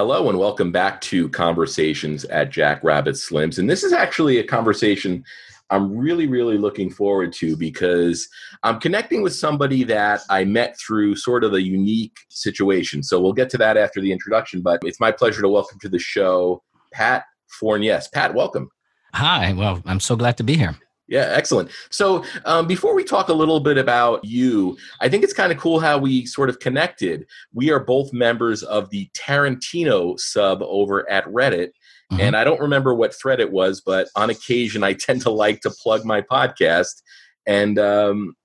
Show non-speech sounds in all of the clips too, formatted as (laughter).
Hello and welcome back to Conversations at Jack Rabbit Slims. And this is actually a conversation I'm really, really looking forward to because I'm connecting with somebody that I met through sort of a unique situation. So we'll get to that after the introduction, but it's my pleasure to welcome to the show Pat Fornes. Pat, welcome. Hi. Well, I'm so glad to be here. Yeah, excellent. So, um, before we talk a little bit about you, I think it's kind of cool how we sort of connected. We are both members of the Tarantino sub over at Reddit. Mm-hmm. And I don't remember what thread it was, but on occasion I (laughs) tend to like to plug my podcast. And, um,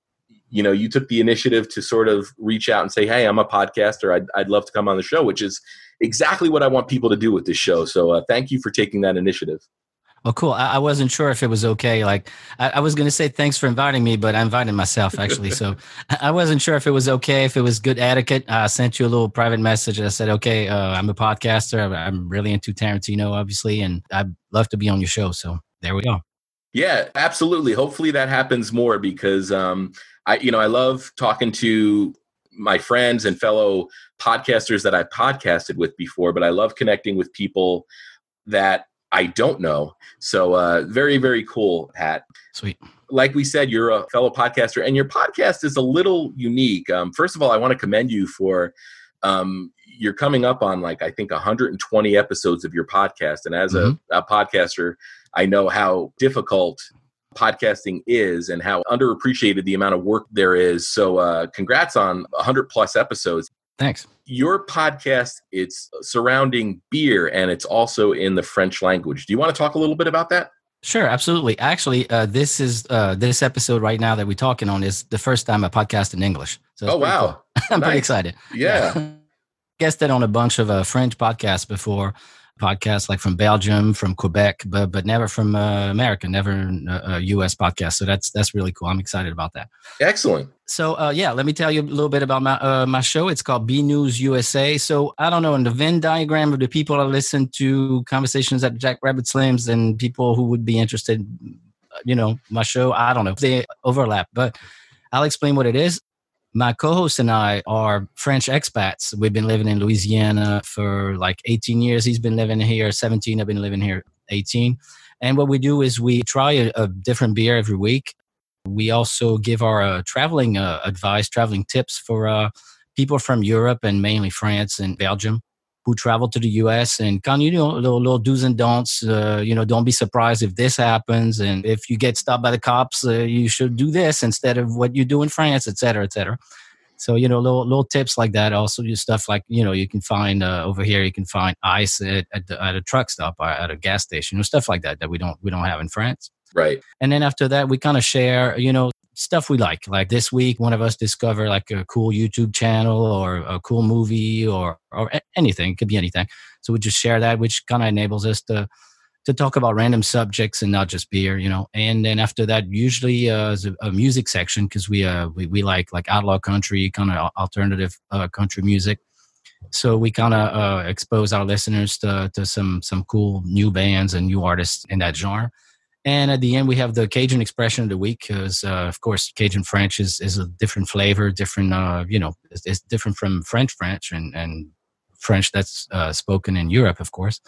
you know, you took the initiative to sort of reach out and say, hey, I'm a podcaster. I'd, I'd love to come on the show, which is exactly what I want people to do with this show. So, uh, thank you for taking that initiative. Oh, cool. I, I, wasn't sure if it was okay. Like, I, I was going to say thanks for inviting me, but I invited myself actually. so (laughs) I wasn't sure if it was okay, if it was good etiquette. I sent you a little private message. I said, okay, uh, I'm a podcaster. I'm really into Tarantino, obviously, and I'd love to be on your show. So there we go. Yeah, absolutely. Hopefully that happens more because, um, I, you know, I love talking to my friends and fellow podcasters that I've podcasted with before, but I love connecting with people that I don't know. So uh, very, very cool, Pat. Sweet. Like we said, you're a fellow podcaster, and your podcast is a little unique. Um, first of all, I want to commend you for um, you're coming up on like I think 120 episodes of your podcast, and as mm-hmm. a, a podcaster, I know how difficult podcasting is and how underappreciated the amount of work there is. So, uh, congrats on 100 plus episodes. Thanks. Your podcast, it's surrounding beer and it's also in the French language. Do you want to talk a little bit about that? Sure, absolutely. Actually, uh, this is uh, this episode right now that we're talking on is the first time I podcast in English. So oh wow, cool. (laughs) I'm nice. pretty excited. Yeah, yeah. (laughs) guested on a bunch of uh, French podcasts before, podcasts like from Belgium, from Quebec, but but never from uh, America, never a U.S. podcast. So that's that's really cool. I'm excited about that. Excellent. So uh, yeah, let me tell you a little bit about my uh, my show. It's called Binouze USA. So I don't know in the Venn diagram of the people that listen to conversations at Jack Rabbit Slims and people who would be interested, you know, my show. I don't know if they overlap, but I'll explain what it is my co-host and I are French expats. We've been living in Louisiana for like 18 years. He's been living here 17. I've been living here 18. And what we do is we try a, a different beer every week. We also give our uh, traveling uh, advice, traveling tips for uh, people from Europe and mainly France and Belgium who travel to the U.S. and kind of you know little, little do's and don'ts. Uh, you know, don't be surprised if this happens, and if you get stopped by the cops, uh, you should do this instead of what you do in France, et cetera, et cetera. So you know, little little tips like that. Also, do stuff like you know, you can find uh, over here. You can find ice at at, the, at a truck stop or at a gas station, or stuff like that that we don't we don't have in France. Right. And then after that, we kind of share, you know, stuff we like. Like this week, one of us discovered like a cool YouTube channel or a cool movie or or anything. It could be anything. So we just share that, which kind of enables us to to talk about random subjects and not just beer, you know. And then after that, usually uh, a, a music section because we uh we, we like like outlaw country, kind of alternative uh, country music. So we kind of uh, expose our listeners to to some some cool new bands and new artists in that genre. And at the end, we have the Cajun expression of the week because, uh, of course, Cajun French is, is a different flavor, different, uh, you know, it's, it's, different from French French and, and French that's uh, spoken in Europe, of course.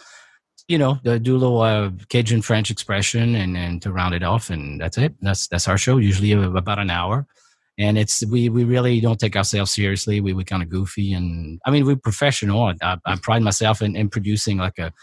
You know, do a little uh, Cajun French expression and, and to round it off, and that's it. That's that's our show, usually about an hour. And it's we we really don't take ourselves seriously. We we kind of goofy, and I mean we're professional. I, I pride myself in, in producing like a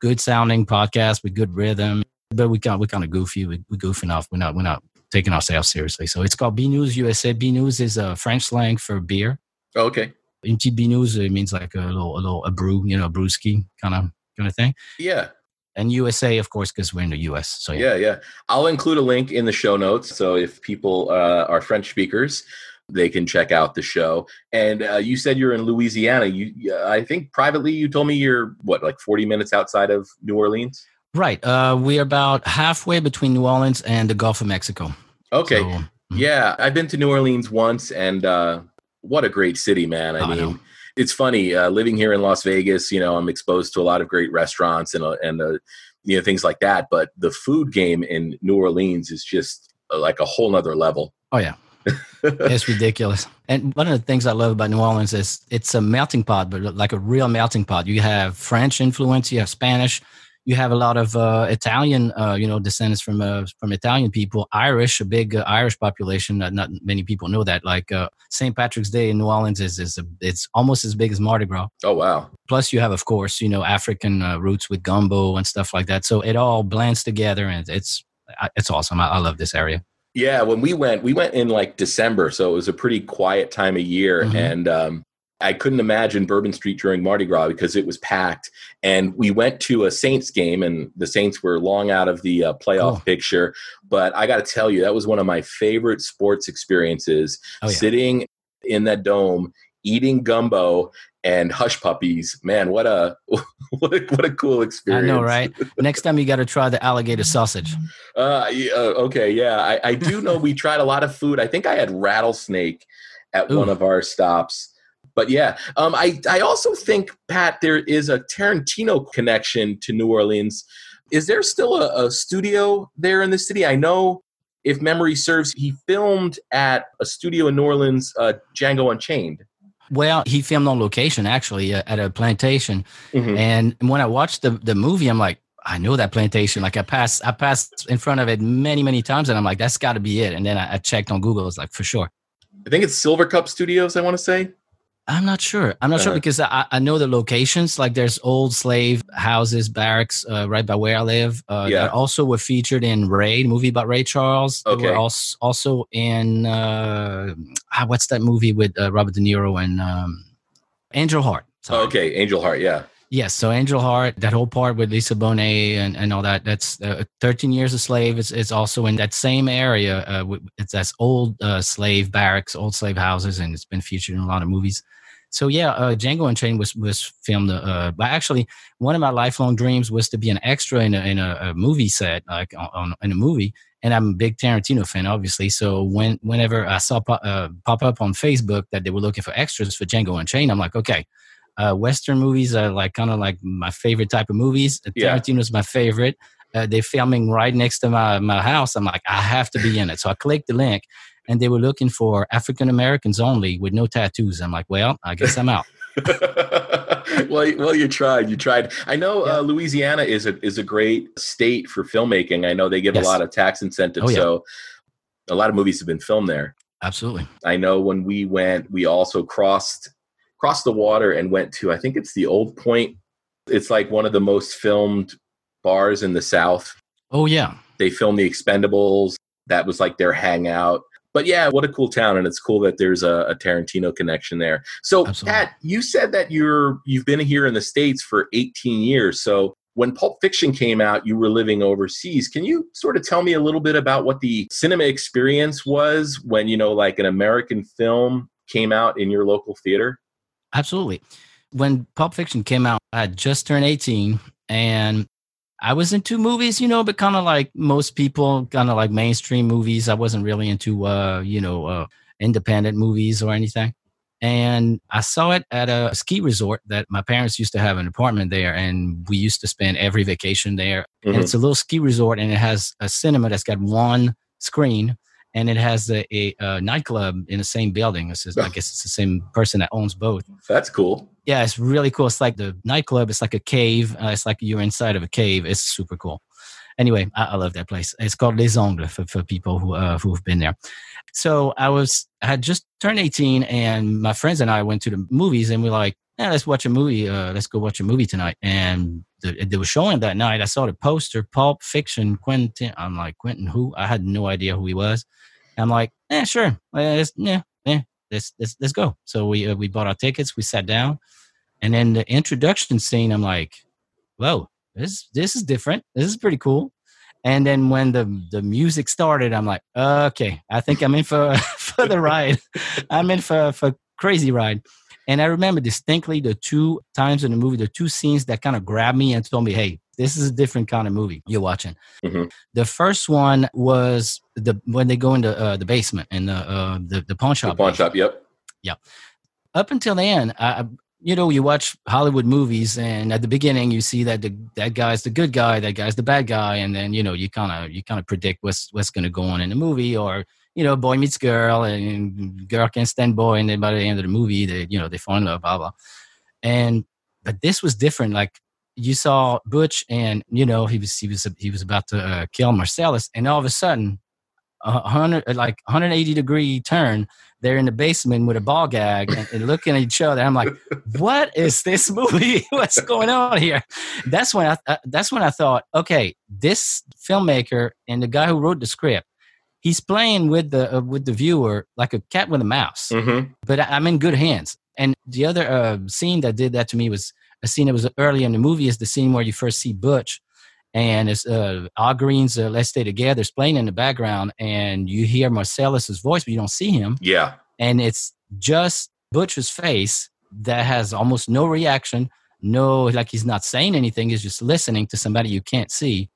good sounding podcast with good rhythm but we kind we kind of goofy. We, we goofing off. We're not we're not taking ourselves seriously. So it's called Binouze USA. Binouze is a French slang for beer. Oh, okay. In Binouze, it means like a little a little a brew, you know, a brewski kind of kind of thing. Yeah. And USA, of course, because we're in the US. So yeah. yeah, yeah. I'll include a link in the show notes. So if people uh, are French speakers, they can check out the show. And uh, you said you're in Louisiana. You, I think privately, you told me you're what, like 40 minutes outside of New Orleans. Right. Uh, we're about halfway between New Orleans and the Gulf of Mexico. Okay. So, mm-hmm. yeah, I've been to New Orleans once, and uh, what a great city, man. I oh, mean, I it's funny uh, living here in Las Vegas. You know, I'm exposed to a lot of great restaurants and uh, and uh, you know things like that. But the food game in New Orleans is just uh, like a whole nother level. Oh yeah, (laughs) it's ridiculous. And one of the things I love about New Orleans is it's a melting pot, but like a real melting pot. You have French influence, you have Spanish, you have a lot of uh, Italian, uh, you know, descendants from uh, from Italian people, Irish, a big uh, Irish population. not many people know that. Like uh, St. Patrick's Day in New Orleans is is a, it's almost as big as Mardi Gras. Oh wow! Plus, you have, of course, you know, African uh, roots with gumbo and stuff like that. So it all blends together, and it's it's awesome. I, I love this area. Yeah, when we went, we went in like December, so it was a pretty quiet time of year, mm-hmm. and um, I couldn't imagine Bourbon Street during Mardi Gras because it was packed. And we went to a Saints game, and the Saints were long out of the uh, playoff cool. picture. But I got to tell you, that was one of my favorite sports experiences. Oh, yeah. Sitting in that dome, eating gumbo and hush puppies. Man, what a (laughs) what a, what a cool experience! I know, right? Next time you got to try the alligator sausage. Uh, uh, okay, yeah, I, I do know we tried a lot of food. I think I had rattlesnake at Ooh. one of our stops. But yeah, um, I I also think Pat there is a Tarantino connection to New Orleans. Is there still a, a studio there in the city? I know if memory serves, he filmed at a studio in New Orleans, uh, Django Unchained. Well, he filmed on location actually uh, at a plantation, mm-hmm. and when I watched the the movie, I'm like, I know that plantation. Like I passed, I passed in front of it many, many times, and I'm like, that's got to be it. And then I, I, checked on Google. It's like for sure. I think it's Silvercup Studios. I want to say. I'm not sure. I'm not uh, sure because I, I know the locations. Like there's old slave houses, barracks uh, right by where I live. Uh, yeah. That also were featured in Ray, movie about Ray Charles. Okay. They were also, also in uh, ah, what's that movie with uh, Robert De Niro and um, Angel Heart. Oh, okay, Angel Heart. Yeah. Yes, so Angel Heart, that whole part with Lisa Bonet and, and all that, that's uh, 13 Years a Slave. is, it's also in that same area. Uh, it's that's old uh, slave barracks, old slave houses, and it's been featured in a lot of movies. So yeah, uh, Django Unchained was was filmed. Uh, actually, one of my lifelong dreams was to be an extra in a, in a, a movie set, like on, in a movie. And I'm a big Tarantino fan, obviously. So when whenever I saw pop, uh, pop up on Facebook that they were looking for extras for Django Unchained, I'm like, okay, uh, Western movies are like kind of like my favorite type of movies. Yeah. Tarantino's my favorite. Uh, they're filming right next to my, my house. I'm like, I have to be in it. So I clicked the link and they were looking for African Americans only with no tattoos. I'm like, well, I guess I'm out. (laughs) well, well, you tried. You tried. I know yeah. uh, Louisiana is a is a great state for filmmaking. I know they give yes. a lot of tax incentives, oh, yeah. so a lot of movies have been filmed there. Absolutely. I know when we went, we also crossed crossed the water and went to I think it's the Old Point. It's like one of the most filmed bars in the South. Oh yeah. They filmed the Expendables. That was like their hangout. But yeah, what a cool town, and it's cool that there's a, a Tarantino connection there. So, Absolutely. Pat, you said that you're you've been here in the states for 18 years. So, when Pulp Fiction came out, you were living overseas. Can you sort of tell me a little bit about what the cinema experience was when you know, like an American film came out in your local theater? Absolutely. When Pulp Fiction came out, I had just turned 18 and I was into movies, you know, but kind of like most people, kind of like mainstream movies. I wasn't really into, uh, you know, uh, independent movies or anything. And I saw it at a ski resort that my parents used to have an apartment there, and we used to spend every vacation there. Mm-hmm. And it's a little ski resort, and it has a cinema that's got one screen and it has a, a, a nightclub in the same building. It's just, I guess it's the same person that owns both. That's cool. Yeah, it's really cool. It's like the nightclub. It's like a cave. Uh, it's like you're inside of a cave. It's super cool. Anyway, I, I love that place. It's called Les Angles for, for people who uh, who've been there. So I was I had just turned 18, and my friends and I went to the movies, and we are like, let's watch a movie. Uh, let's go watch a movie tonight. And the, they were showing that night. I saw the poster, Pulp Fiction, Quentin. I'm like, Quentin who? I had no idea who he was. I'm like, yeah, sure, let's, yeah, yeah, let's let's let's go. So we uh, we bought our tickets, we sat down, and then the introduction scene, I'm like, whoa, this this is different. This is pretty cool. And then when the the music started, I'm like, okay, I think I'm in for (laughs) for the ride. I'm in for for crazy ride. And I remember distinctly the two times in the movie, the two scenes that kind of grabbed me and told me, hey, this is a different kind of movie you're watching. Mm-hmm. The first one was the when they go into uh, the basement in the, uh, the the pawn shop. The pawn shop. Yep. Yep. Up until then, I, you know, you watch Hollywood movies, and at the beginning, you see that the that guy's the good guy, that guy's the bad guy, and then you know you kind of you kind of predict what's what's going to go on in the movie, or you know, boy meets girl, and girl can't stand boy, and then by the end of the movie, they you know they fall in love, blah blah. And but this was different. Like you saw Butch, and you know he was he was he was about to uh, kill Marcellus, and all of a sudden, a hundred like 180 degree turn. They're in the basement with a ball gag and, and looking at each other. I'm like, (laughs) what is this movie? (laughs) What's going on here? That's when I uh, that's when I thought, okay, this filmmaker and the guy who wrote the script he's playing with the uh, with the viewer like a cat with a mouse. Mm-hmm. But I, am in good hands. And the other uh, scene that did that to me was a scene that was early in the movie is the scene where you first see Butch and it's uh, Al Green's uh, Let's Stay Together is playing in the background and you hear Marcellus's voice, but you don't see him. Yeah. And it's just Butch's face that has almost no reaction, no, like he's not saying anything, he's just listening to somebody you can't see.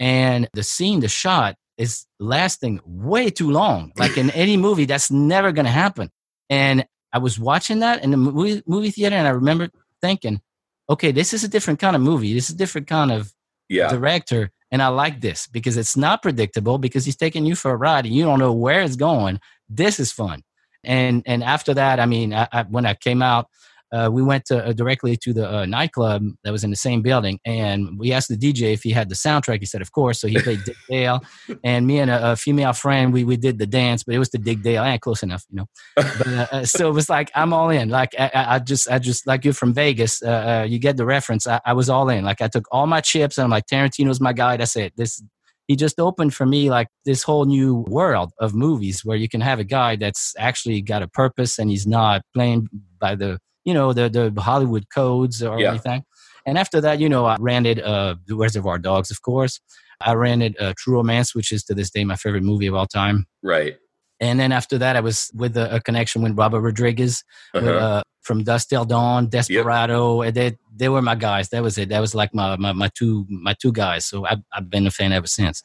And the scene, the shot is lasting way too long. Like in any movie, that's never going to happen. And I was watching that in the movie, movie theater, and I remember thinking, okay, this is a different kind of movie. This is a different kind of yeah. director. And I like this because it's not predictable because he's taking you for a ride and you don't know where it's going. This is fun. And and after that, I mean, I, I, when I came out, uh, we went to, uh, directly to the uh, nightclub that was in the same building, and we asked the DJ if he had the soundtrack. He said, "Of course." So he played Dick (laughs) Dale, and me and a, a, female friend, we we did the dance, but it was the Dick Dale. I ain't close enough, you know. But uh, uh, so it was like I'm all in. Like I, I just I just like you're from Vegas, uh, you get the reference. I, I was all in. Like I took all my chips, and I'm like Tarantino's my guy. That's it. This he just opened for me like this whole new world of movies where you can have a guy that's actually got a purpose and he's not playing by the you know the the Hollywood codes or yeah. anything. And after that, you know, I rented uh, The Reservoir Dogs, of course. I rented uh, True Romance, which is to this day my favorite movie of all time. Right. And then after that, I was with a, a connection with Robert Rodriguez uh-huh. with, uh, from Dusk Till Dawn, Desperado. Yep. They they were my guys. That was it. That was like my my, my two my two guys. So I've, I've been a fan ever since.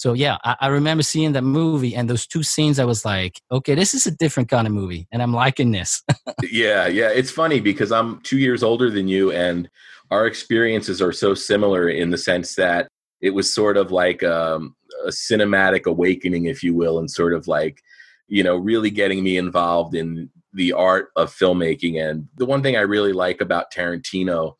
So yeah, I, I, remember seeing that movie and those two scenes. I was like, okay, this is a different kind of movie, and I'm liking this. (laughs) yeah, yeah. It's funny because I'm two years older than you, and our experiences are so similar in the sense that it was sort of like um, a cinematic awakening, if you will, and sort of like you know really getting me involved in the art of filmmaking. And the one thing I really like about Tarantino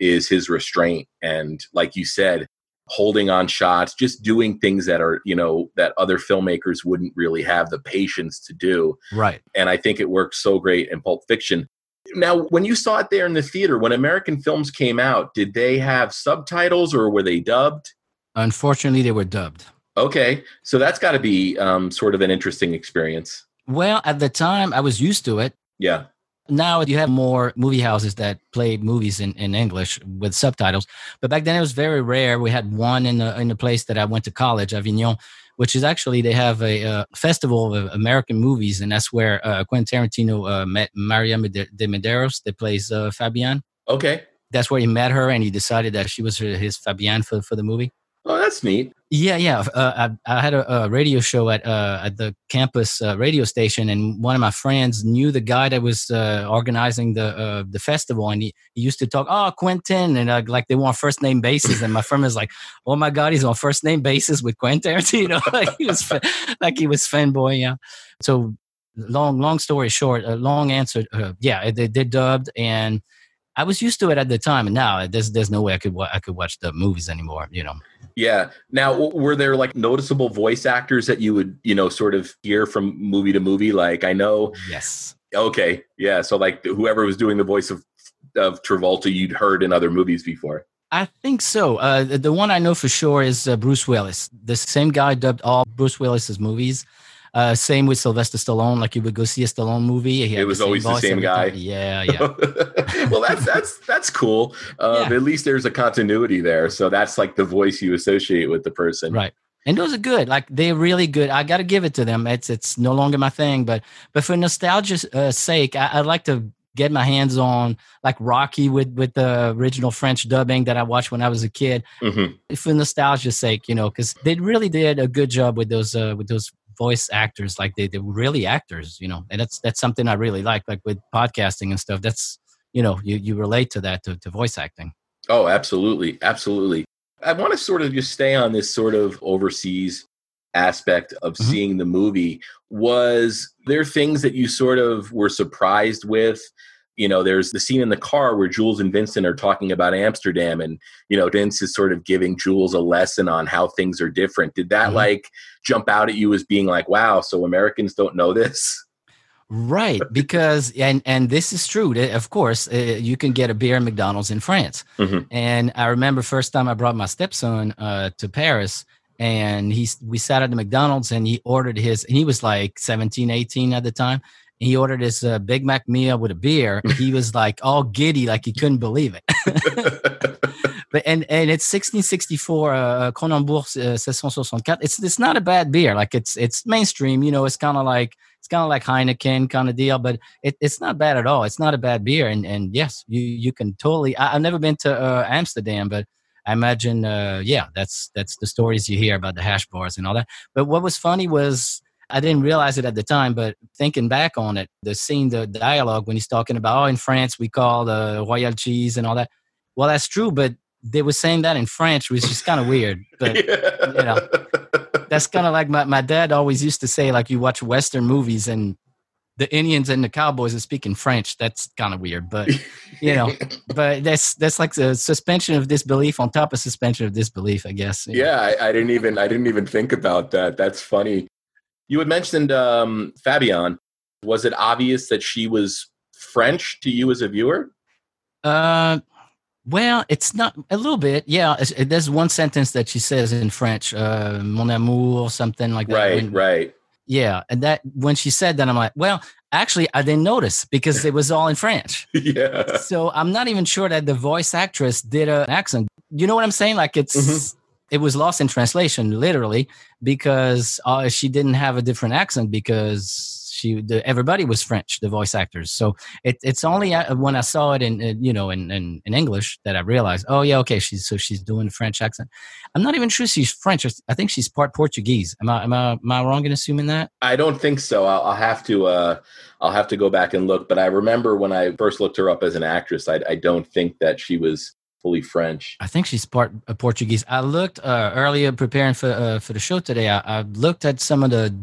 is his restraint, and like you said holding on shots, just doing things that are, you know, that other filmmakers wouldn't really have the patience to do. Right. And I think it works so great in Pulp Fiction. Now, when you saw it there in the theater, when American films came out, did they have subtitles or were they dubbed? Unfortunately, they were dubbed. Okay. So that's got to be um, sort of an interesting experience. Well, at the time, I was used to it. Yeah now you have more movie houses that play movies in, in English with subtitles. But back then it was very rare. We had one in the in the place that I went to college, Avignon, which is actually they have a, a festival of American movies, and that's where uh, Quentin Tarantino uh, met Maria de Medeiros, that plays uh, Fabienne. Okay, that's where he met her, and he decided that she was his Fabienne for for the movie. Oh, that's neat. Yeah, yeah. Uh, I, I, had a, a, radio show at uh, at the campus uh, radio station, and one of my friends knew the guy that was uh, organizing the uh, the festival, and he, he used to talk, "Oh, Quentin," and uh, like they were on first name basis, and my friend was like, "Oh my God, he's on first name basis with Quentin (laughs) Tarantino." like he was like he was fanboy, yeah. So long long story short, a long answer. yeah, they did dubbed and I was used to it at the time, and now there's there's no way I could I could watch the movies anymore. You know. Yeah. Now, were there like noticeable voice actors that you would you know sort of hear from movie to movie? Like I know. Yes. Okay. Yeah. So like whoever was doing the voice of of Travolta, you'd heard in other movies before. I think so. Uh, the one I know for sure is uh, Bruce Willis. The same guy dubbed all Bruce Willis's movies. Uh, same with Sylvester Stallone. Like you would go see a Stallone movie. It was the always the same guy. Time. Yeah, (laughs) yeah. well, that's that's that's cool. Uh, yeah. At least there's a continuity there. So that's like the voice you associate with the person. Right. And those are good. Like they're really good. I got to give it to them. It's it's no longer my thing, but but for nostalgia's uh, sake, I, would like to get my hands on like Rocky with with the original French dubbing that I watched when I was a kid. Mm-hmm. For nostalgia's sake, you know, because they really did a good job with those uh, with those voice actors like they, they're really actors you know and that's that's something i really like like with podcasting and stuff that's you know you, you relate to that to, to voice acting oh absolutely absolutely i want to sort of just stay on this sort of overseas aspect of mm-hmm. seeing the movie. Was there things that you sort of were surprised with? You know, there's the scene in the car where Jules and Vincent are talking about Amsterdam, and you know, Vince is sort of giving Jules a lesson on how things are different. Did that mm-hmm. like jump out at you as being like, "Wow, so Americans don't know this"? right (laughs) because and and this is true of course uh, you can get a beer at mcdonald's in france mm-hmm. and i remember first time i brought my stepson uh, to paris and he's we sat at the mcdonald's and he ordered his and he was like 17 18 at the time he ordered his uh, big mac meal with a beer (laughs) he was like all giddy like he couldn't believe it (laughs) but and and it's 1664 uh, Kronenbourg uh, 1664 it's it's not a bad beer like it's it's mainstream you know it's kind of like it's kind of like Heineken kind of deal, but it, it's not bad at all. It's not a bad beer, and and yes, you you can totally. I, have never been to uh, Amsterdam, but I imagine, uh, yeah, that's that's the stories you hear about the hash bars and all that. But what was funny was I didn't realize it at the time, but thinking back on it, the scene, the dialogue when he's talking about, oh, in France we call the royal cheese and all that. Well, that's true, but they were saying that in French, which is kind of weird. But (laughs) yeah. you know, that's kind of like my, my dad always used to say, like you watch Western movies and the Indians and the Cowboys are speaking French. That's kind of weird, but you know, (laughs) but that's that's like the suspension of disbelief on top of suspension of disbelief, I guess. Yeah, I, I, didn't even I didn't even think about that. That's funny. You had mentioned um, Fabienne. Was it obvious that she was French to you as a viewer? Uh, well, it's not a little bit. Yeah, there's one sentence that she says in French, uh, "Mon amour" or something like that. Right, when, right. Yeah, and that when she said that, I'm like, well, actually, I didn't notice because it was all in French. (laughs) yeah. So I'm not even sure that the voice actress did an accent. You know what I'm saying? Like it's. Mm-hmm. It was lost in translation, literally, because uh, she didn't have a different accent because she the, everybody was French, the voice actors. So it, it's only uh, when I saw it in, in you know in, in, in English that I realized, oh yeah, okay, she's so she's doing French accent. I'm not even sure she's French. I think she's part Portuguese. Am I am I, am I wrong in assuming that? I don't think so. I'll, I'll have to uh, I'll have to go back and look. But I remember when I first looked her up as an actress, I, I don't think that she was fully French. I think she's part uh, Portuguese. I looked uh, earlier preparing for uh, for the show today. I, I, looked at some of the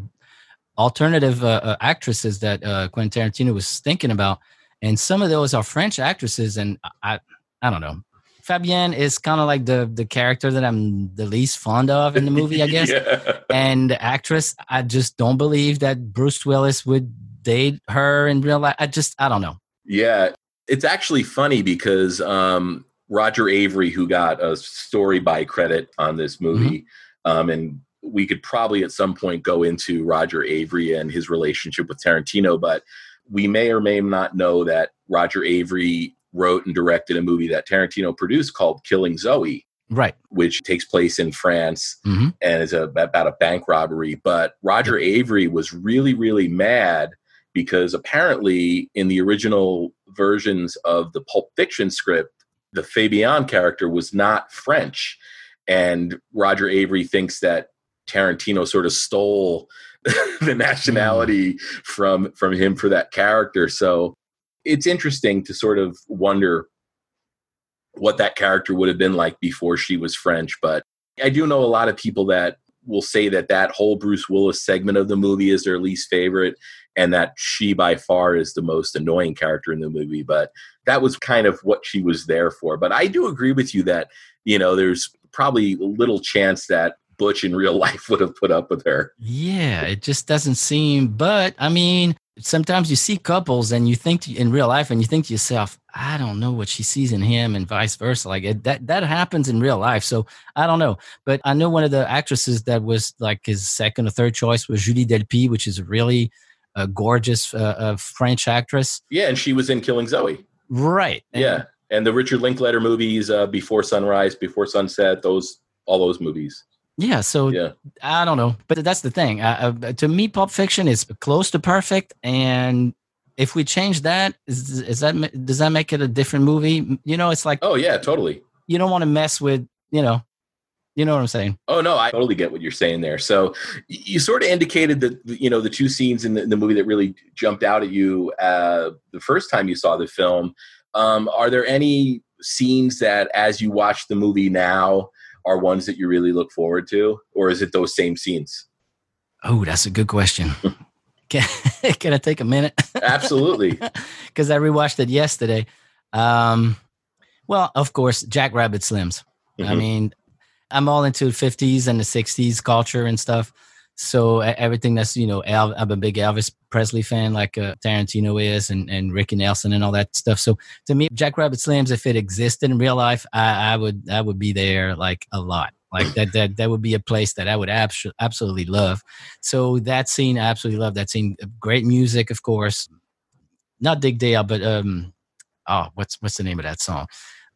alternative uh, uh, actresses that uh, Quentin Tarantino was thinking about, and some of those are French actresses, and I I don't know. Fabienne is kind of like the the character that I'm the least fond of in the movie, I (laughs) guess. yeah. And the actress, I just don't believe that Bruce Willis would date her in real life. I just I don't know. Yeah, it's actually funny because um, Roger Avary, who got a story by credit on this movie, mm-hmm. um, and we could probably at some point go into Roger Avary and his relationship with Tarantino, but we may or may not know that Roger Avary wrote and directed a movie that Tarantino produced called Killing Zoe. Right. Which takes place in France mm-hmm. and is a, about a bank robbery. But Roger Avary was really, really mad because apparently in the original versions of the Pulp Fiction script, the Fabienne character was not French. And Roger Avary thinks that Tarantino sort of stole (laughs) the nationality from from him for that character. So it's interesting to sort of wonder what that character would have been like before she was French. But I do know a lot of people that will say that that whole Bruce Willis segment of the movie is their least favorite, and that she by far is the most annoying character in the movie. But that was kind of what she was there for. But I do agree with you that you know there's probably little chance that Butch in real (laughs) life would have put up with her. Yeah, it just doesn't seem. But I mean, sometimes you see couples and you think to, in real life and you think to yourself, I don't know what she sees in him and vice versa. Like it, that that happens in real life. So I don't know. But I know one of the actresses that was like his second or third choice was Julie Delpy, which is a really uh, gorgeous uh, uh, French actress. Yeah, and she was in Killing Zoe. Right. Yeah. And, and the Richard Linklater movies, uh, Before Sunrise, Before Sunset, those all those movies. Yeah, so yeah. I don't know, but that's the thing. Uh, uh, to me, Pulp Fiction is close to perfect, and if we change that, is, is that does that make it a different movie? You know, it's like oh yeah, totally. You don't want to mess with you know, you know what I'm saying. Oh no, I totally get what you're saying there. So you sort of indicated that you know the two scenes in the, in the movie that really jumped out at you uh, the first time you saw the film. Um, are there any scenes that, as you watch the movie now? are ones that you really look forward to, or is it those same scenes? Oh, that's a good question. (laughs) can, (laughs) can I take a minute? Absolutely. (laughs) Because I rewatched it yesterday. Um, well, of course, Jack Rabbit Slims. Mm-hmm. I mean, I'm all into 50s and the 60s culture and stuff. So everything that's you know, I'm a big Elvis Presley fan, like uh, Tarantino is, and and Ricky Nelson and all that stuff. So to me, Jack Rabbit Slims, if it existed in real life, I, I would I would be there like a lot. Like that that that would be a place that I would abs- absolutely love. So that scene, I absolutely love that scene. Great music, of course. Not Dick Dale, but um, oh, what's what's the name of that song?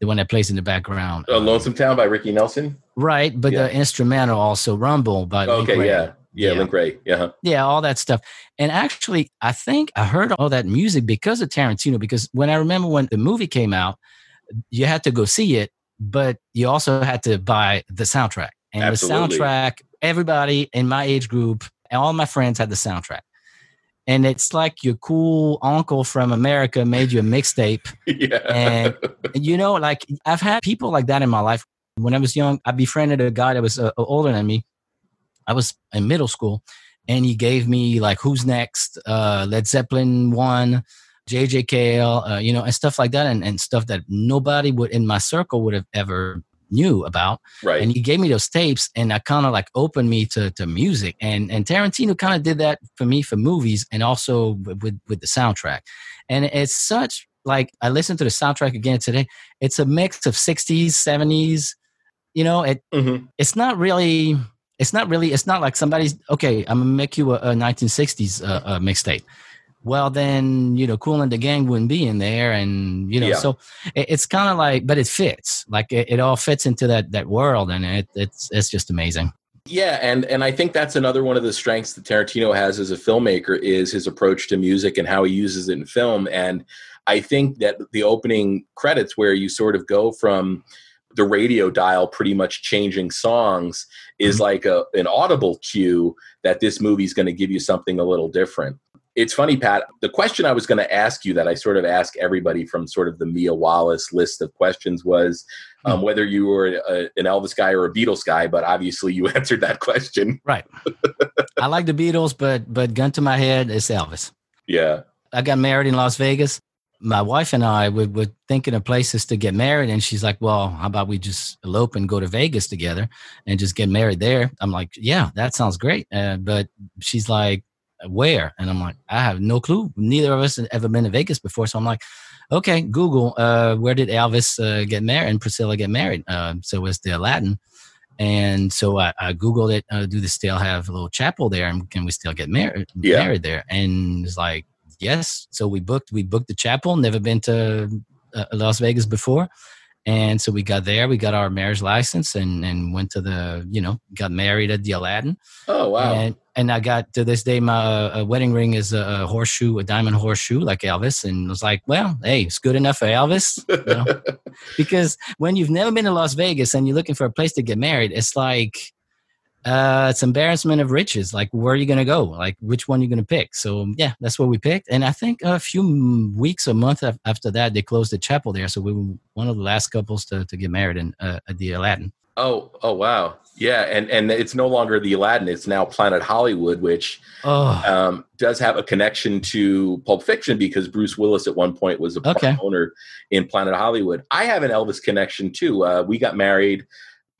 The one that plays in the background. Uh, Lonesome Town by Ricky Nelson. Right, but yeah. the instrumental also Rumble by okay, yeah. Yeah, yeah, Link Wray. Yeah. Uh-huh. Yeah, all that stuff. And actually, I think I heard all that music because of Tarantino. Because when I remember when the movie came out, you had to go see it, but you also had to buy the soundtrack. And Absolutely. the soundtrack, everybody in my age group, all my friends had the soundtrack. And it's like your cool uncle from America made you a mixtape. (laughs) yeah. And, you know, like I've had people like that in my life. When I was young, I befriended a guy that was uh, older than me I was in middle school, and he gave me like Who's Next, uh, Led Zeppelin one, JJ Cale, uh, you know, and stuff like that, and, and stuff that nobody would in my circle would have ever knew about. Right. And he gave me those tapes, and that kind of like opened me to to music, and and Tarantino kind of did that for me for movies, and also with with the soundtrack, and it's such like I listened to the soundtrack again today. It's a mix of 60s, 70s. You know, it mm-hmm. it's not really it's not really it's not like somebody's okay i'm gonna make you a, a 1960s uh, uh, mixtape well then you know Kool and the Gang wouldn't be in there and you know yeah. so it, it's kind of like but it fits like it, it, all fits into that that world and it, it's it's just amazing yeah and and i think that's another one of the strengths that tarantino has as a filmmaker is his approach to music and how he uses it in film and i think that the opening credits where you sort of go from the radio dial pretty much changing songs is mm-hmm. like a, an audible cue that this movie's going to give you something a little different. It's funny, Pat. The question I was going to ask you that I sort of ask everybody from sort of the Mia Wallace list of questions was um, mm-hmm. whether you were a, an Elvis guy or a Beatles guy, but obviously you (laughs) answered that question. Right. I like the Beatles, but but gun to my head, it's Elvis. Yeah. I got married in Las Vegas my wife and I were, were thinking of places to get married, and she's like, "Well, how about we just elope and go to Vegas together and just get married there?" I'm like, "Yeah, that sounds great," uh, but she's like, "Where?" And I'm like, "I have no clue. Neither of us have ever been to Vegas before." So I'm like, "Okay, Google, uh, where did Elvis uh, get married and Priscilla get married?" Uh, so it's the Aladdin. And so I, I Googled it. Uh, do they still have a little chapel there? And can we still get married, yeah. married there? And it's like, yes. So we booked we booked the chapel. Never been to uh, Las Vegas before, and so we got there. We got our marriage license and and went to the you know got married at the Aladdin. Oh wow! And, and I got to this day my uh, wedding ring is a, a, horseshoe, a diamond horseshoe like Elvis, and I was like, well, hey, it's good enough for Elvis. You know? (laughs) because when you've never been to Las Vegas and you're looking for a place to get married, it's like uh, it's embarrassment of riches. Like, where are you going to go? Like, which one are you going to pick? So, yeah, that's what we picked. And I think a few weeks, a month after that, they closed the chapel there. So we were one of the last couples to, to get married in uh, at the Aladdin. Oh, oh, wow. Yeah, and and it's no longer the Aladdin; it's now Planet Hollywood, which oh. um, does have a connection to Pulp Fiction because Bruce Willis at one point was a okay. owner in Planet Hollywood. I have an Elvis connection too. Uh, we got married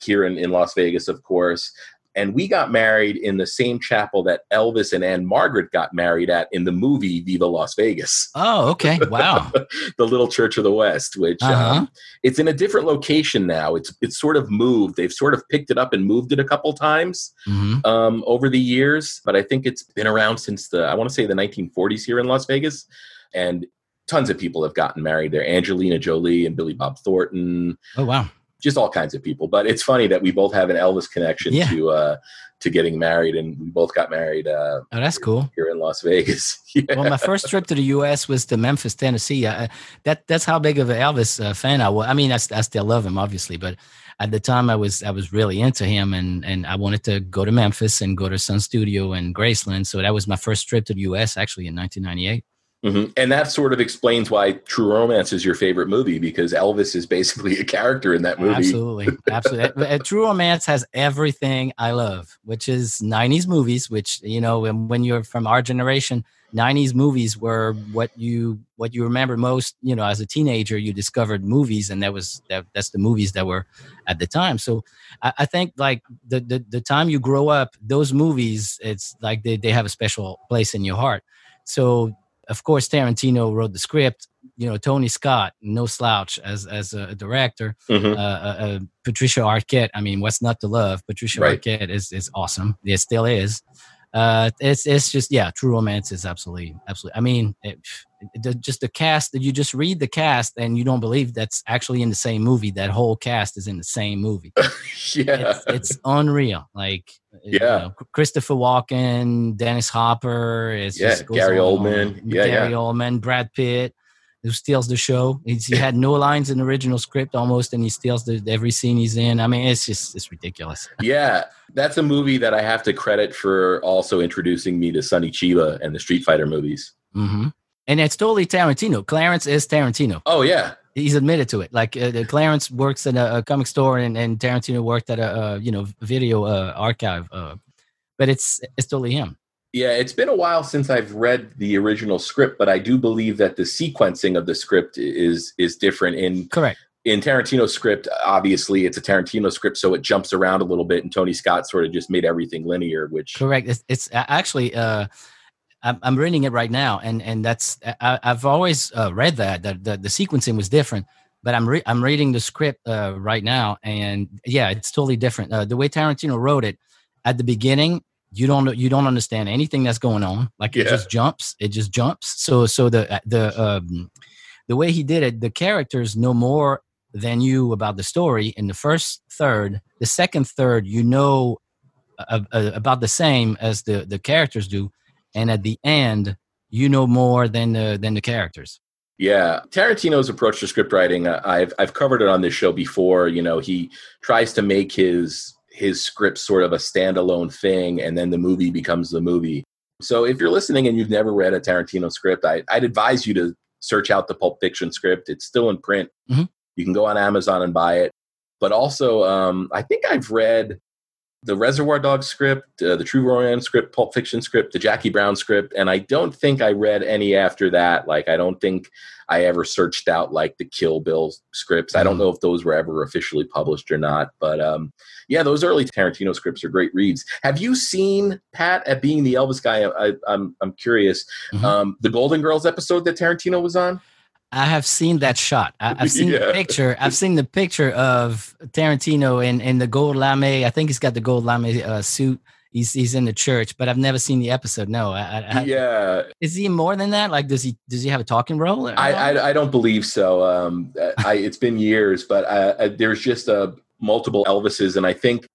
here in, in Las Vegas, of course, and we got married in the same chapel that Elvis and Ann-Margret got married at in the movie Viva Las Vegas. Oh, okay, (laughs) wow. the Little Church of the West, which uh-huh. um, it's in a different location now. It's it's sort of moved. They've sort of picked it up and moved it a couple times mm-hmm. um, over the years, but I think it's been around since the I want to say the 1940s here in Las Vegas, and tons of people have gotten married there. Angelina Jolie and Billy Bob Thornton. Oh wow just all kinds of people. But it's funny that we both have an Elvis connection yeah. to uh, to getting married, and we both got married. Uh, oh, that's cool. Here in Las Vegas. (laughs) yeah. Well, my first trip to the U.S. was to Memphis, Tennessee. Uh, that that's how big of an Elvis uh, fan I was. I mean, I, I still love him, obviously, but at the time I was I was really into him, and and I wanted to go to Memphis and go to Sun Studio and Graceland. So that was my first trip to the U.S. actually in 1998. Mm-hmm. And that sort of explains why True Romance is your favorite movie because Elvis is basically a character in that movie. Absolutely, absolutely. True Romance has everything I love, which is '90s movies. Which you know, when you're from our generation, 90s movies were what you what you remember most you know as a teenager you discovered movies and that was that, that's the movies that were at the time so i, I think like the, the, the time you grow up those movies it's like they, they have a special place in your heart so of course tarantino wrote the script. You know tony scott no slouch as as a director. Mm-hmm. uh, uh, uh, patricia arquette i mean what's not to love? Patricia right. arquette is is awesome. It still is uh it's it's just yeah true romance is absolutely absolutely i mean it, it, just the cast that you just read the cast and you don't believe that's actually in the same movie that whole cast is in the same movie. (laughs) Yeah. It's, it's, unreal like yeah you know, christopher walken dennis hopper it's yeah gary oldman. yeah gary yeah. oldman brad pitt who steals the show. He's, he had no lines in the original script almost, and he steals the, every scene he's in. I mean, it's just it's ridiculous. yeah, that's a movie that I have to credit for also introducing me to Sonny Chiba and the Street Fighter movies. Mm-hmm. And it's totally Tarantino. Clarence is Tarantino. Oh yeah, he's admitted to it. Like uh, Clarence works in a, a, comic store, and, and Tarantino worked at a, a you know video uh, archive. Uh, but it's it's totally him. Yeah, it's been a while since I've read the original script, but I do believe that the sequencing of the script is is different in correct in Tarantino's script. Obviously, it's a Tarantino script, so it jumps around a little bit, and Tony Scott sort of just made everything linear. Which correct. It's, it's actually uh, I'm, I'm, reading it right now, and and that's I, have always uh, read that that the, the sequencing was different. But I'm re- I'm reading the script uh, right now, and yeah, it's totally different. Uh, the way Tarantino wrote it at the beginning, you don't you don't understand anything that's going on. Like it just jumps it just jumps. So so the the um the way he did it the characters know more than you about the story in the first third. The second third you know uh, uh, about the same as the the characters do. And at the end you know more than the than the characters. Yeah, Tarantino's approach to script writing, uh, I've I've covered it on this show before. You know, he tries to make his his script sort of a standalone thing and then the movie becomes the movie. So if you're listening and you've never read a Tarantino script, I, would advise you to search out the Pulp Fiction script. It's still in print. Mm-hmm. You can go on Amazon and buy it. But also, um, I think I've read the Reservoir Dogs script, uh, the True Romance script, Pulp Fiction script, the Jackie Brown script, and I don't think I read any after that. Like, I don't think I ever searched out like the Kill Bill scripts. I don't mm. know if those were ever officially published or not, but um, yeah, those early Tarantino scripts are great reads. Have you seen Pat at being the Elvis guy? I, am I'm, I'm curious. Mm-hmm. Um, the Golden Girls episode that Tarantino was on. I have seen that shot. I, have seen (laughs) yeah. the picture. I've seen the picture of Tarantino in, in the gold lame. I think he's got the gold lame uh, suit. He's he's in the church, but I've never seen the episode. No, I, I, yeah. Is he more than that? Like, does he does he have a talking role? I, I, I don't believe so. Um, I it's been years, but uh, there's just a uh, multiple Elvises, and I think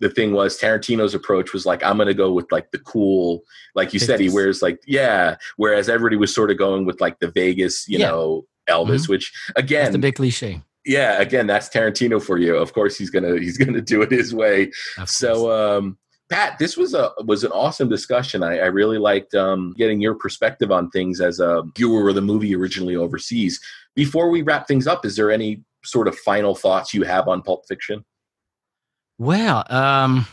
the thing was Tarantino's approach was like, I'm going to go with like the cool, like you 50s. said, he wears like, yeah. Whereas everybody was sort of going with like the Vegas, you yeah. know, Elvis, mm-hmm. which again, that's the big cliche. Yeah. Again, that's Tarantino for you. Of course he's going to, he's (laughs) to do it his way. So, um, Pat, this was a was an awesome discussion. I, I really liked um, getting your perspective on things as a viewer of the movie originally overseas. Before we wrap things up, is there any sort of final thoughts you have on Pulp Fiction? Well, um,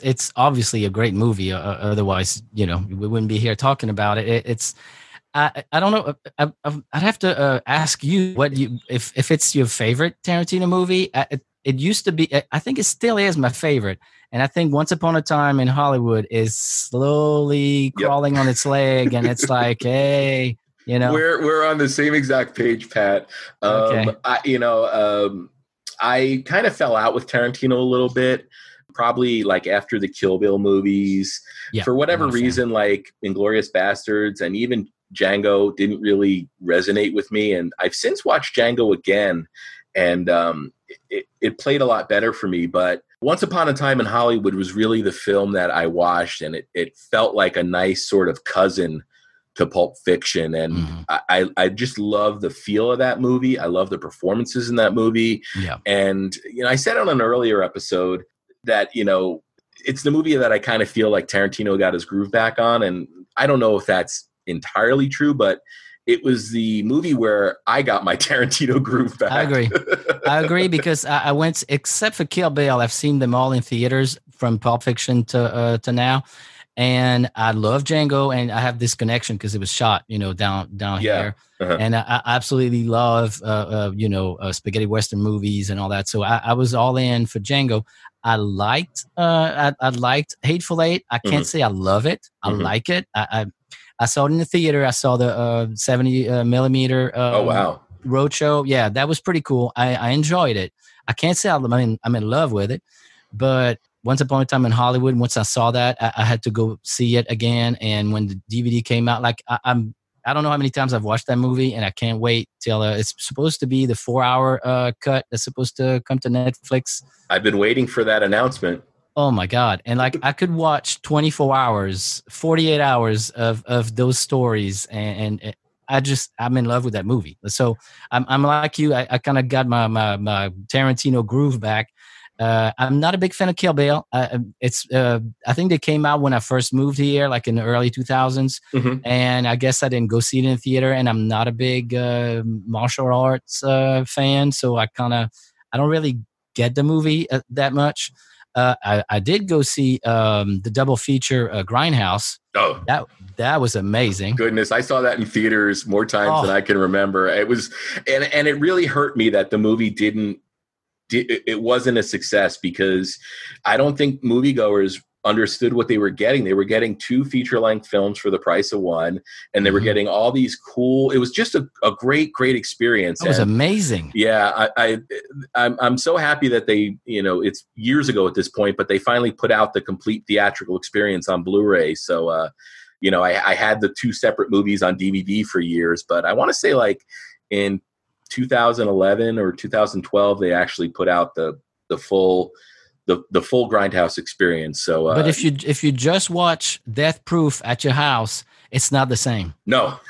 it's obviously a great movie. Uh, uh, otherwise, you know, we wouldn't be here talking about it. it it's I, I don't know. I, would have to uh, ask you what you if if it's your favorite Tarantino movie. It, it, used to be. I think it still is my favorite. And I think Once Upon a Time in Hollywood is slowly crawling yep. on its leg, and it's like, (laughs) hey, you know, we're we're on the same exact page, Pat. Um, okay. I, you know, um, I kind of fell out with Tarantino a little bit, probably like after the Kill Bill movies. Yeah, For whatever reason, like Inglourious Basterds and even Django didn't really resonate with me. And I've since watched Django again, and um, it, it played a lot better for me. But Once Upon a Time in Hollywood was really the film that I watched, and it, it felt like a nice sort of cousin to Pulp Fiction, and mm-hmm. I I just love the feel of that movie. I love the performances in that movie. Yeah, and you know I said on an earlier episode that you know it's the movie that I kind of feel like Tarantino got his groove back on, and I don't know if that's entirely true, but it was the movie where I got my (laughs) Tarantino groove back. I agree. I agree (laughs) because I, I, went, except for Kill Bill, I've seen them all in theaters from Pulp Fiction to uh, to now, and I love Django, and I have this connection because it was shot, you know, down down yeah. here, uh-huh. and I, I, absolutely love, uh, uh, you know, uh, spaghetti western movies and all that. So I, I, was all in for Django. I liked, uh, I, I liked Hateful Eight. I can't mm-hmm. say I love it. I mm-hmm. like it. I, I, I saw it in the theater. I saw the uh, seventy uh, millimeter. Um, oh wow! Roadshow. Yeah, that was pretty cool. I, I enjoyed it. I can't say I'm in, I'm in love with it, but once upon a time in Hollywood, once I saw that, I, I, had to go see it again. And when the DVD came out, like I, am I don't know how many times I've watched that movie, and I can't wait till uh, it's supposed to be the four hour uh, cut that's supposed to come to Netflix. I've been waiting for that announcement. Oh my god! And like I could watch 24 hours, 48 hours of of those stories, and, and I just I'm in love with that movie. So I'm I'm like you. I, I kind of got my, my my Tarantino groove back. Uh, I'm not a big fan of Kill Bill. Uh, um, it's uh, I think they came out when I first moved here, like in the early 2000s, mm-hmm. and I guess I didn't go see it in the theater. And I'm not a big uh, martial arts uh, fan, so I kind of I don't really get the movie uh, that much. I, I, did go see um, the double feature Grindhouse. Oh, that that was amazing. Goodness, I saw that in theaters more times oh. than I can remember. It was, and and it really hurt me that the movie didn't it wasn't a success because I don't think moviegoers understood what they were getting. They were getting two feature length films for the price of one, and they were mm-hmm. getting all these cool. It was just a, a great, great experience. It was and amazing. Yeah, I, I I'm I'm so happy that they you know it's years ago at this point, but they finally put out the complete theatrical experience on Blu-ray. So uh, you know, I, I had the two separate movies on DVD for years, but I want to say like in 2011 or 2012 they actually put out the the full the the full grindhouse experience so uh, but if you if you just watch death proof at your house it's not the same. No. (laughs)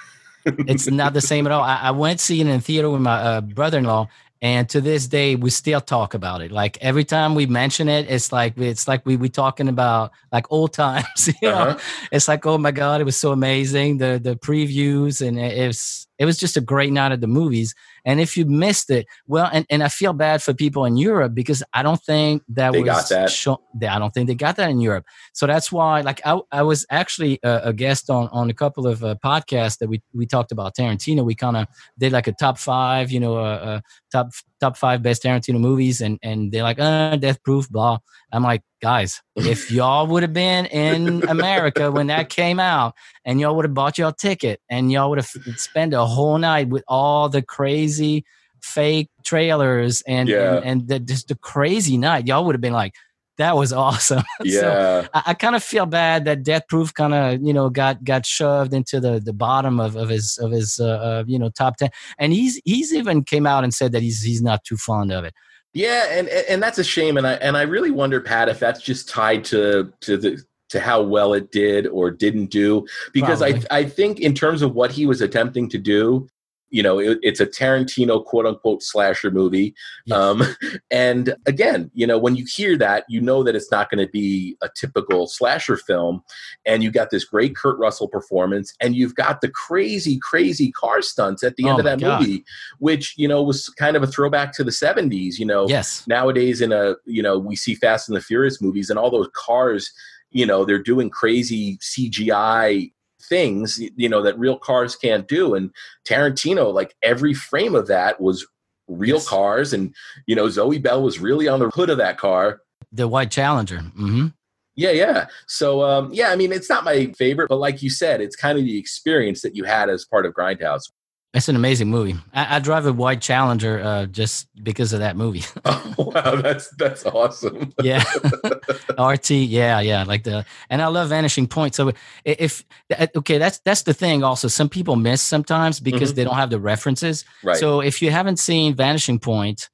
It's not the same at all. I, I went seeing it in theater with my uh, brother-in-law and to this day we still talk about it. Like every time we mention it it's like it's like we we talking about like old times (laughs) you know? Uh-huh. it's like oh my god it was so amazing the the previews and it was it was just a great night at the movies. And if you missed it well and, and i feel bad for people in europe because i don't think that they was got that. Show, i don't think they got that in europe. So that's why like i, I was actually a, a guest on on a couple of uh, podcasts that we we talked about tarantino. We kind of did like a top five you know uh, uh, top top five best tarantino movies. And and they're like uh death proof blah. I'm like guys, if (laughs) y'all would have been in America when that came out and y'all would have bought your ticket and y'all would have spent a whole night with all the crazy fake trailers and yeah. and, and the, just the crazy night, y'all would have been like, that was awesome. (laughs) Yeah. so I, I kind of feel bad that Death Proof kind of you know got got shoved into the the bottom of, of his of his uh, uh, you know top ten, and he's he's even came out and said that he's he's not too fond of it. Yeah, and and that's a shame, and I and I really wonder, Pat, if that's just tied to to the to how well it did or didn't do, because Probably. I I think in terms of what he was attempting to do, you know it, it's a tarantino quote unquote slasher movie yes. um, and again you know when you hear that you know that it's not going to be a typical slasher film and you got this great kurt russell performance and you've got the crazy crazy car stunts at the end oh of that God. movie which you know was kind of a throwback to the 70s you know yes nowadays in a you know we see fast and the furious movies and all those cars you know they're doing crazy cgi things you know that real cars can't do. And tarantino like every frame of that was real yes. cars. And you know zoe bell was really on the hood of that car. The white challenger. Mm-hmm. yeah yeah. So um, yeah i mean it's not my favorite but like you said it's kind of the experience that you had as part of grindhouse it's an amazing movie. I, I drive a white Challenger uh, just because of that movie. (laughs) oh, wow, that's that's awesome. (laughs) yeah, RT. Yeah, yeah, like the and I love Vanishing Point. So if okay, that's that's the thing. Also, some people miss sometimes because mm-hmm. they don't have the references. Right. So if you haven't seen Vanishing Point,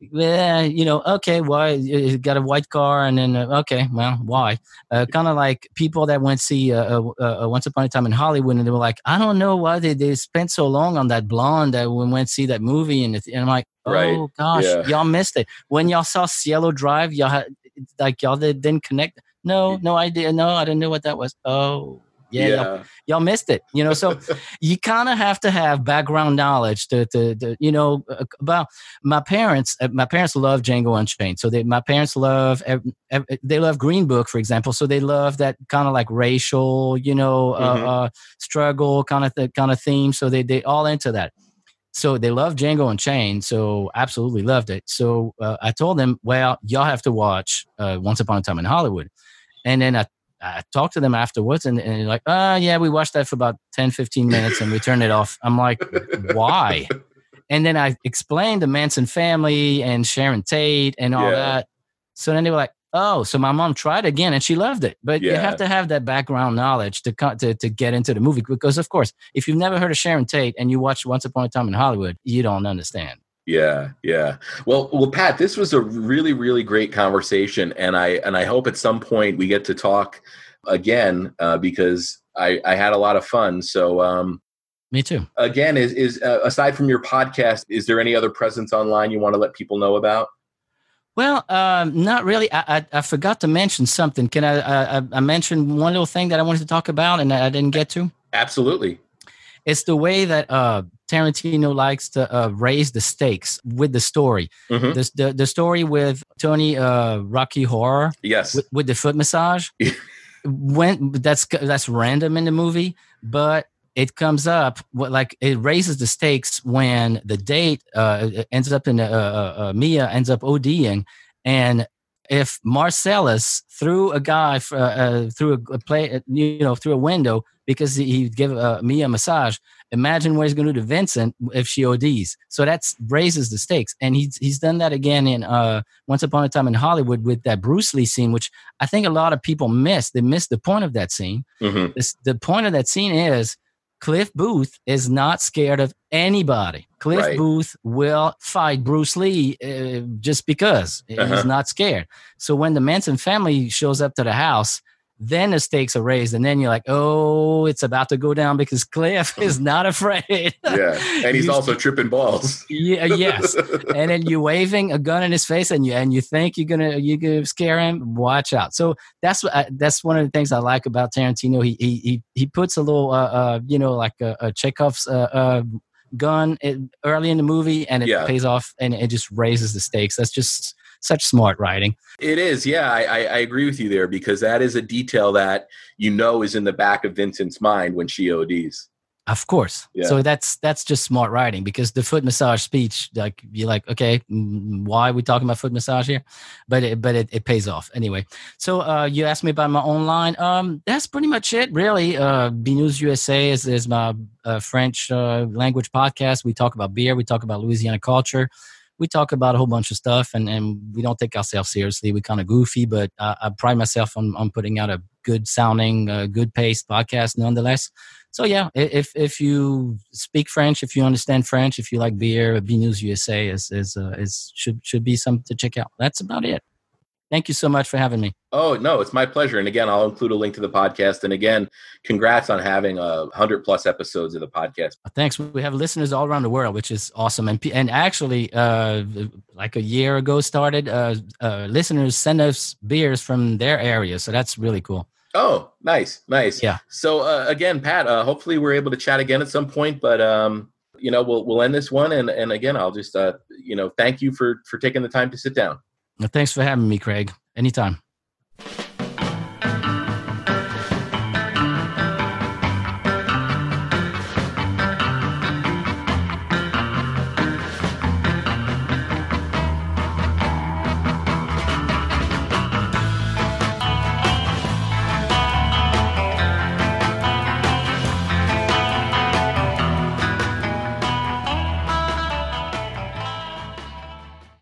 yeah, you know, okay, why you got a white car, and then uh, okay, well, why? Uh, kind of like people that went see uh, uh, uh, Once Upon a Time in Hollywood, and they were like, I don't know why they, they spent so long on that blonde that we went see that movie, and, and I'm like, oh right. gosh, yeah. y'all missed it when y'all saw Cielo Drive. Y'all had like y'all didn't connect. No, no idea. No, I didn't know what that was. Oh, yeah, Y'all, y'all, missed it. You know, so (laughs) you kind of have to have background knowledge to, to, to, you know, uh, about my parents. Uh, my parents love Django Unchained, so they, my parents love they love Green Book, for example. So they love that kind of like racial, you know, uh, mm-hmm. uh, struggle kind of th- kind of theme. So they they all into that. So they love Django Unchained, so absolutely loved it. So uh, I told them, well, y'all have to watch uh, Once Upon a Time in Hollywood. And then I, Uh, I talked to them afterwards, and, and like, oh, yeah, we watched that for about 10, 15 minutes and we turned it off. I'm like, why? And then I explained the Manson family and Sharon Tate and all yeah. that. So then they were like, Oh, so my mom tried again and she loved it. But yeah. you have to have that background knowledge to, to to get into the movie because, of course, if you've never heard of Sharon Tate and you watch Once Upon a Time in Hollywood, you don't understand. Yeah, yeah. Well, well, Pat, this was a really, really great conversation, and I and I hope at some point we get to talk again uh, because I I had a lot of fun. So, um, me too. Again, is is uh, aside from your podcast, is there any other presence online you want to let people know about? Well, um, not really. I, I, I, forgot to mention something. Can I, I, I mentioned one little thing that I wanted to talk about and I didn't get to? Absolutely. It's the way that uh, Tarantino likes to uh, raise the stakes with the story. Mm-hmm. The, the, the story with Tony uh, Rocky Horror. Yes. With, with the foot massage. (laughs) when that's that's random in the movie, but it comes up like it raises the stakes when the date uh, ends up in uh, uh, uh Mia ends up ODing, and if Marcellus threw a guy uh, through a, play, you know, through a window because he give Mia a massage, imagine what he's going to do to Vincent if she ODs. So that raises the stakes, and he's he's done that again in Once Upon a Time in Hollywood with that Bruce Lee scene, which I think a lot of people miss. They miss the point of that scene. Mm-hmm. This, the point of that scene is Cliff Booth is not scared of anybody. Cliff right. Booth will fight Bruce Lee uh, just because uh-huh. he's not scared. So when the Manson family shows up to the house, then the stakes are raised, and then you're like, "Oh, it's about to go down because Cliff is not afraid." (laughs) yeah, and he's also tripping balls. yeah, yes, and then you're waving a gun in his face, and you and you think you're gonna you gonna scare him. Watch out! So that's what I, that's one of the things I like about Tarantino. He he he puts a little uh, uh you know like a, a Chekhov's uh, uh gun early in the movie, and it yeah. pays off, and it just raises the stakes. That's just such smart writing. It is, yeah. I, I, I, agree with you there because that is a detail that you know is in the back of Vincent's mind when she ODs. Of course. Yeah. So that's that's just smart writing because the foot massage speech, like you're like, okay, mm, why are we talking about foot massage here? But it, but it, it pays off anyway. So uh, you asked me about my online. Um, that's pretty much it, really. Uh, Binouze USA is is my uh, French uh, language podcast. We talk about beer. We talk about Louisiana culture we talk about a whole bunch of stuff and, and we don't take ourselves seriously. We're kind of goofy, but uh, I pride myself on, on putting out a good sounding, uh, good paced podcast nonetheless. So yeah, if if you speak French, if you understand French, if you like beer, Binouze USA is is uh, is should should be something to check out. That's about it. Thank you so much for having me. Oh, no, it's my pleasure. And again, I'll include a link to the podcast. And again, congrats on having a hundred plus episodes of the podcast. Thanks. We have listeners all around the world, which is awesome. And and actually, uh, like a year ago, started uh, uh, listeners send us beers from their area, so that's really cool. Oh, nice, nice. Yeah. So uh, again, Pat, uh, hopefully we're able to chat again at some point. But um, you know, we'll we'll end this one, and and again, I'll just uh, you know, thank you for for taking the time to sit down. Thanks for having me, Craig. Anytime.